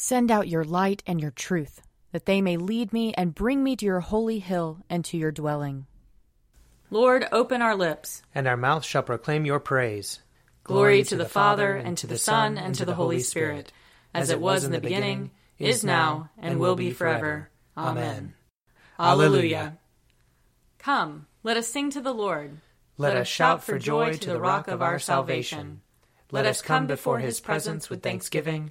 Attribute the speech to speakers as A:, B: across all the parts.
A: Send out your light and your truth, that they may lead me and bring me to your holy hill and to your dwelling.
B: Lord, open our lips,
C: and our mouth shall proclaim your praise.
B: Glory to the Father, and to the Son, and to the Holy Spirit, as it was in the beginning, is now, and will be forever. Amen. Alleluia. Come, let us sing to the Lord.
C: Let us shout for joy to the rock of our salvation. Let us come before his presence with thanksgiving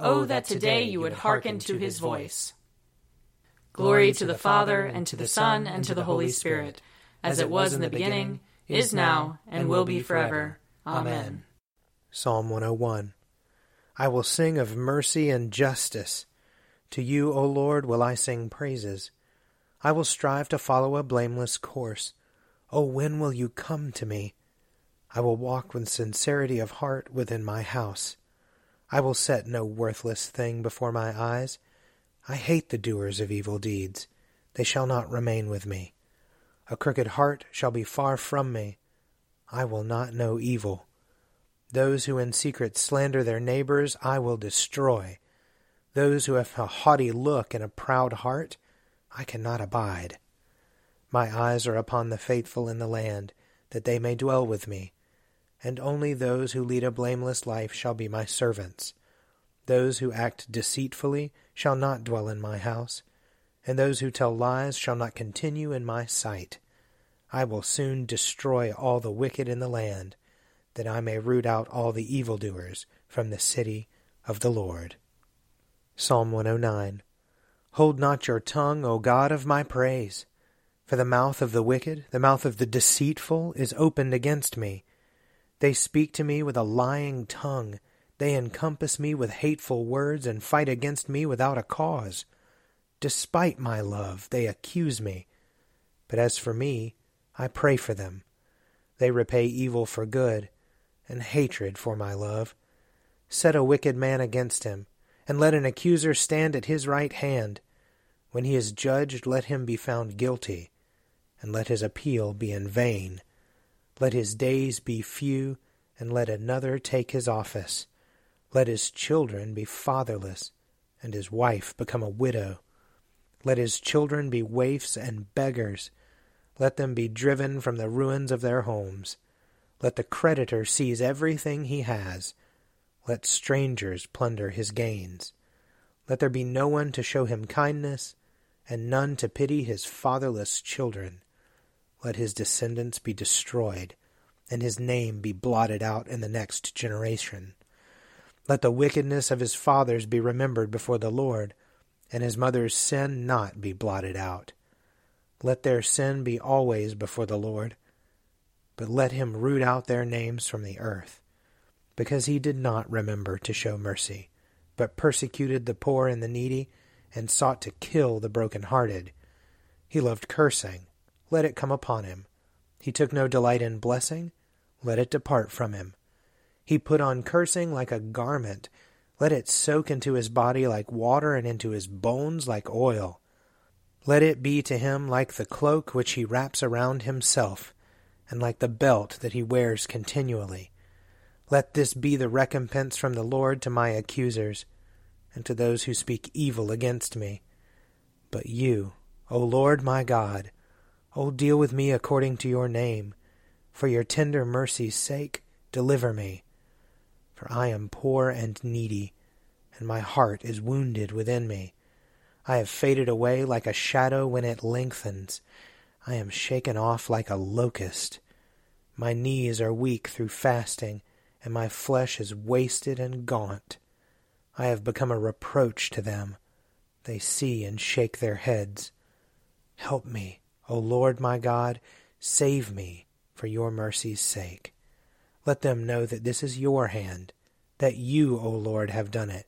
C: Oh, oh, that today you would hearken to his voice.
B: Glory to the Father, and to the Son, and to the Holy Spirit, as it was in the beginning, is now, and will be forever. Amen.
D: Psalm 101 I will sing of mercy and justice. To you, O Lord, will I sing praises. I will strive to follow a blameless course. O when will you come to me? I will walk with sincerity of heart within my house. I will set no worthless thing before my eyes. I hate the doers of evil deeds. They shall not remain with me. A crooked heart shall be far from me. I will not know evil. Those who in secret slander their neighbors I will destroy. Those who have a haughty look and a proud heart I cannot abide. My eyes are upon the faithful in the land, that they may dwell with me and only those who lead a blameless life shall be my servants. Those who act deceitfully shall not dwell in my house, and those who tell lies shall not continue in my sight. I will soon destroy all the wicked in the land, that I may root out all the evildoers from the city of the Lord. Psalm 109 Hold not your tongue, O God of my praise. For the mouth of the wicked, the mouth of the deceitful, is opened against me. They speak to me with a lying tongue. They encompass me with hateful words and fight against me without a cause. Despite my love, they accuse me. But as for me, I pray for them. They repay evil for good, and hatred for my love. Set a wicked man against him, and let an accuser stand at his right hand. When he is judged, let him be found guilty, and let his appeal be in vain. Let his days be few, and let another take his office. Let his children be fatherless, and his wife become a widow. Let his children be waifs and beggars. Let them be driven from the ruins of their homes. Let the creditor seize everything he has. Let strangers plunder his gains. Let there be no one to show him kindness, and none to pity his fatherless children let his descendants be destroyed, and his name be blotted out in the next generation. Let the wickedness of his fathers be remembered before the Lord, and his mother's sin not be blotted out. Let their sin be always before the Lord, but let him root out their names from the earth, because he did not remember to show mercy, but persecuted the poor and the needy, and sought to kill the broken-hearted. He loved cursing let it come upon him. He took no delight in blessing, let it depart from him. He put on cursing like a garment, let it soak into his body like water and into his bones like oil. Let it be to him like the cloak which he wraps around himself, and like the belt that he wears continually. Let this be the recompense from the Lord to my accusers, and to those who speak evil against me. But you, O Lord my God, O deal with me according to your name. For your tender mercy's sake, deliver me. For I am poor and needy, and my heart is wounded within me. I have faded away like a shadow when it lengthens. I am shaken off like a locust. My knees are weak through fasting, and my flesh is wasted and gaunt. I have become a reproach to them. They see and shake their heads. Help me, O Lord my God, save me for your mercy's sake. Let them know that this is your hand, that you, O Lord, have done it.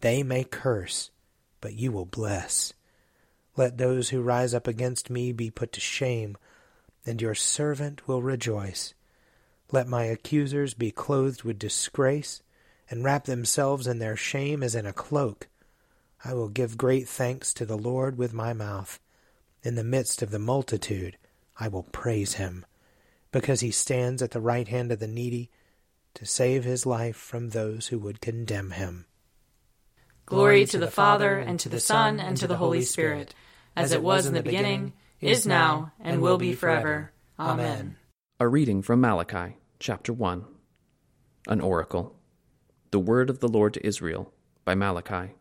D: They may curse, but you will bless. Let those who rise up against me be put to shame, and your servant will rejoice. Let my accusers be clothed with disgrace, and wrap themselves in their shame as in a cloak. I will give great thanks to the Lord with my mouth. In the midst of the multitude, I will praise him, because he stands at the right hand of the needy to save his life from those who would condemn him.
B: Glory to the Father, and to the Son, and to the Holy Spirit, as it was in the beginning, is now, and will be forever. Amen.
C: A reading from Malachi, chapter 1. An oracle. The word of the Lord to Israel, by Malachi.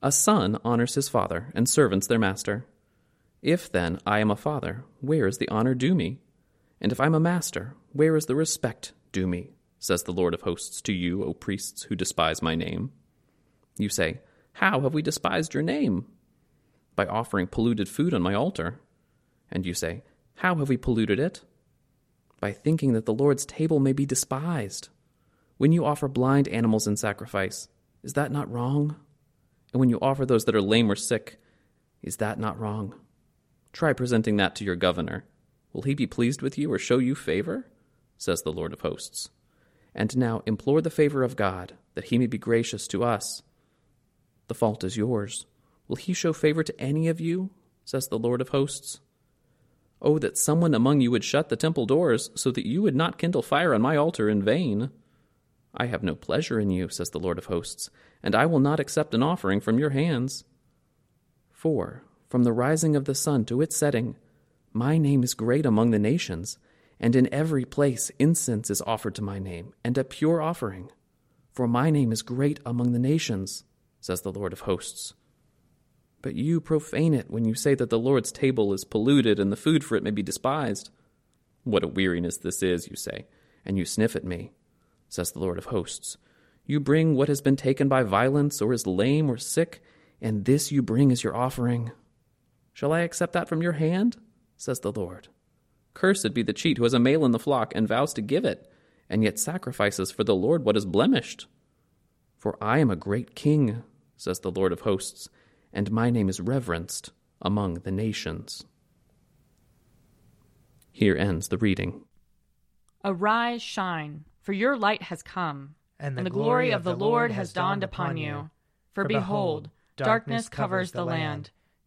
C: A son honors his father, and servants their master. If then I am a father, where is the honor due me? And if I am a master, where is the respect due me? Says the Lord of hosts to you, O priests who despise my name. You say, How have we despised your name? By offering polluted food on my altar. And you say, How have we polluted it? By thinking that the Lord's table may be despised. When you offer blind animals in sacrifice, is that not wrong? And when you offer those that are lame or sick, is that not wrong? Try presenting that to your governor. Will he be pleased with you or show you favor? Says the Lord of hosts. And now implore the favor of God, that he may be gracious to us. The fault is yours. Will he show favor to any of you? says the Lord of hosts. Oh, that someone among you would shut the temple doors, so that you would not kindle fire on my altar in vain. I have no pleasure in you, says the Lord of hosts, and I will not accept an offering from your hands. For, from the rising of the sun to its setting, my name is great among the nations, and in every place incense is offered to my name, and a pure offering. For my name is great among the nations says the Lord of hosts. But you profane it when you say that the Lord's table is polluted and the food for it may be despised. What a weariness this is, you say, and you sniff at me, says the Lord of hosts. You bring what has been taken by violence or is lame or sick, and this you bring as your offering. Shall I accept that from your hand? says the Lord. Cursed be the cheat who has a male in the flock and vows to give it, and yet sacrifices for the Lord what is blemished. For I am a great king, says the Lord of hosts, and my name is reverenced among the nations. Here ends the reading.
A: Arise, shine, for your light has come, and the, and the glory, glory of the Lord has dawned upon you. For behold, darkness covers the land,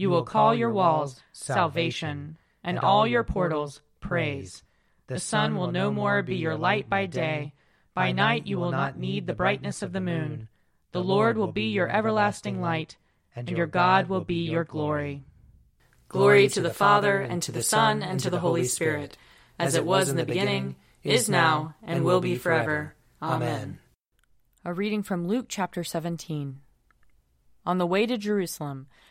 A: You will call your walls salvation, and all your portals praise. The sun will no more be your light by day. By night you will not need the brightness of the moon. The Lord will be your everlasting light and your God will be your glory.
B: Glory to the Father, and to the Son, and to the Holy Spirit, as it was in the beginning, is now, and will be forever. Amen.
A: A reading from Luke chapter 17. On the way to Jerusalem,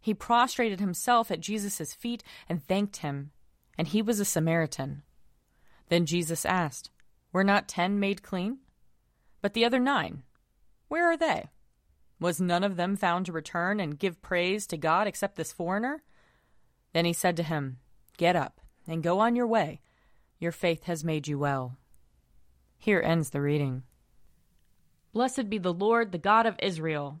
A: He prostrated himself at Jesus' feet and thanked him, and he was a Samaritan. Then Jesus asked, Were not ten made clean? But the other nine, where are they? Was none of them found to return and give praise to God except this foreigner? Then he said to him, Get up and go on your way. Your faith has made you well. Here ends the reading. Blessed be the Lord, the God of Israel.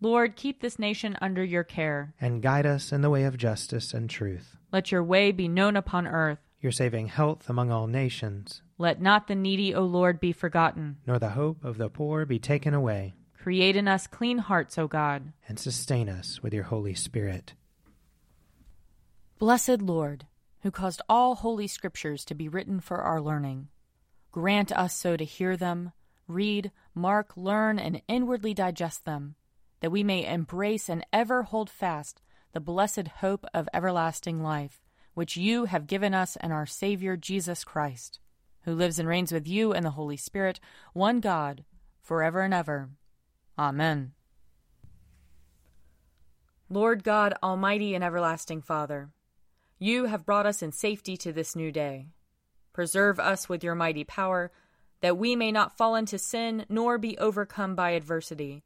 A: Lord, keep this nation under your care.
D: And guide us in the way of justice and truth.
A: Let your way be known upon earth.
D: Your saving health among all nations.
A: Let not the needy, O Lord, be forgotten.
D: Nor the hope of the poor be taken away.
A: Create in us clean hearts, O God.
D: And sustain us with your Holy Spirit.
A: Blessed Lord, who caused all holy scriptures to be written for our learning, grant us so to hear them, read, mark, learn, and inwardly digest them, that we may embrace and ever hold fast the blessed hope of everlasting life, which you have given us and our Savior Jesus Christ, who lives and reigns with you and the Holy Spirit, one God, forever and ever. Amen. Lord God, Almighty and everlasting Father, you have brought us in safety to this new day. Preserve us with your mighty power, that we may not fall into sin nor be overcome by adversity.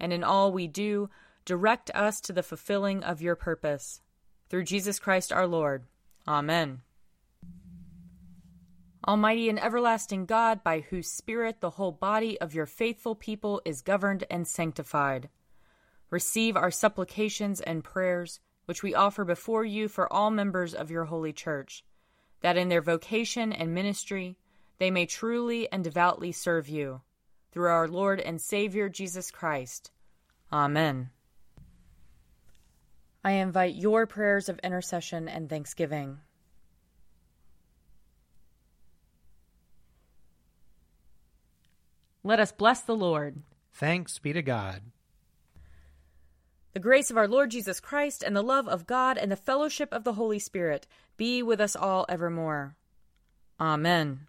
A: And in all we do, direct us to the fulfilling of your purpose. Through Jesus Christ our Lord. Amen. Almighty and everlasting God, by whose Spirit the whole body of your faithful people is governed and sanctified, receive our supplications and prayers which we offer before you for all members of your holy church, that in their vocation and ministry they may truly and devoutly serve you. Through our Lord and Savior Jesus Christ. Amen. I invite your prayers of intercession and thanksgiving. Let us bless the Lord.
D: Thanks be to God.
A: The grace of our Lord Jesus Christ and the love of God and the fellowship of the Holy Spirit be with us all evermore. Amen.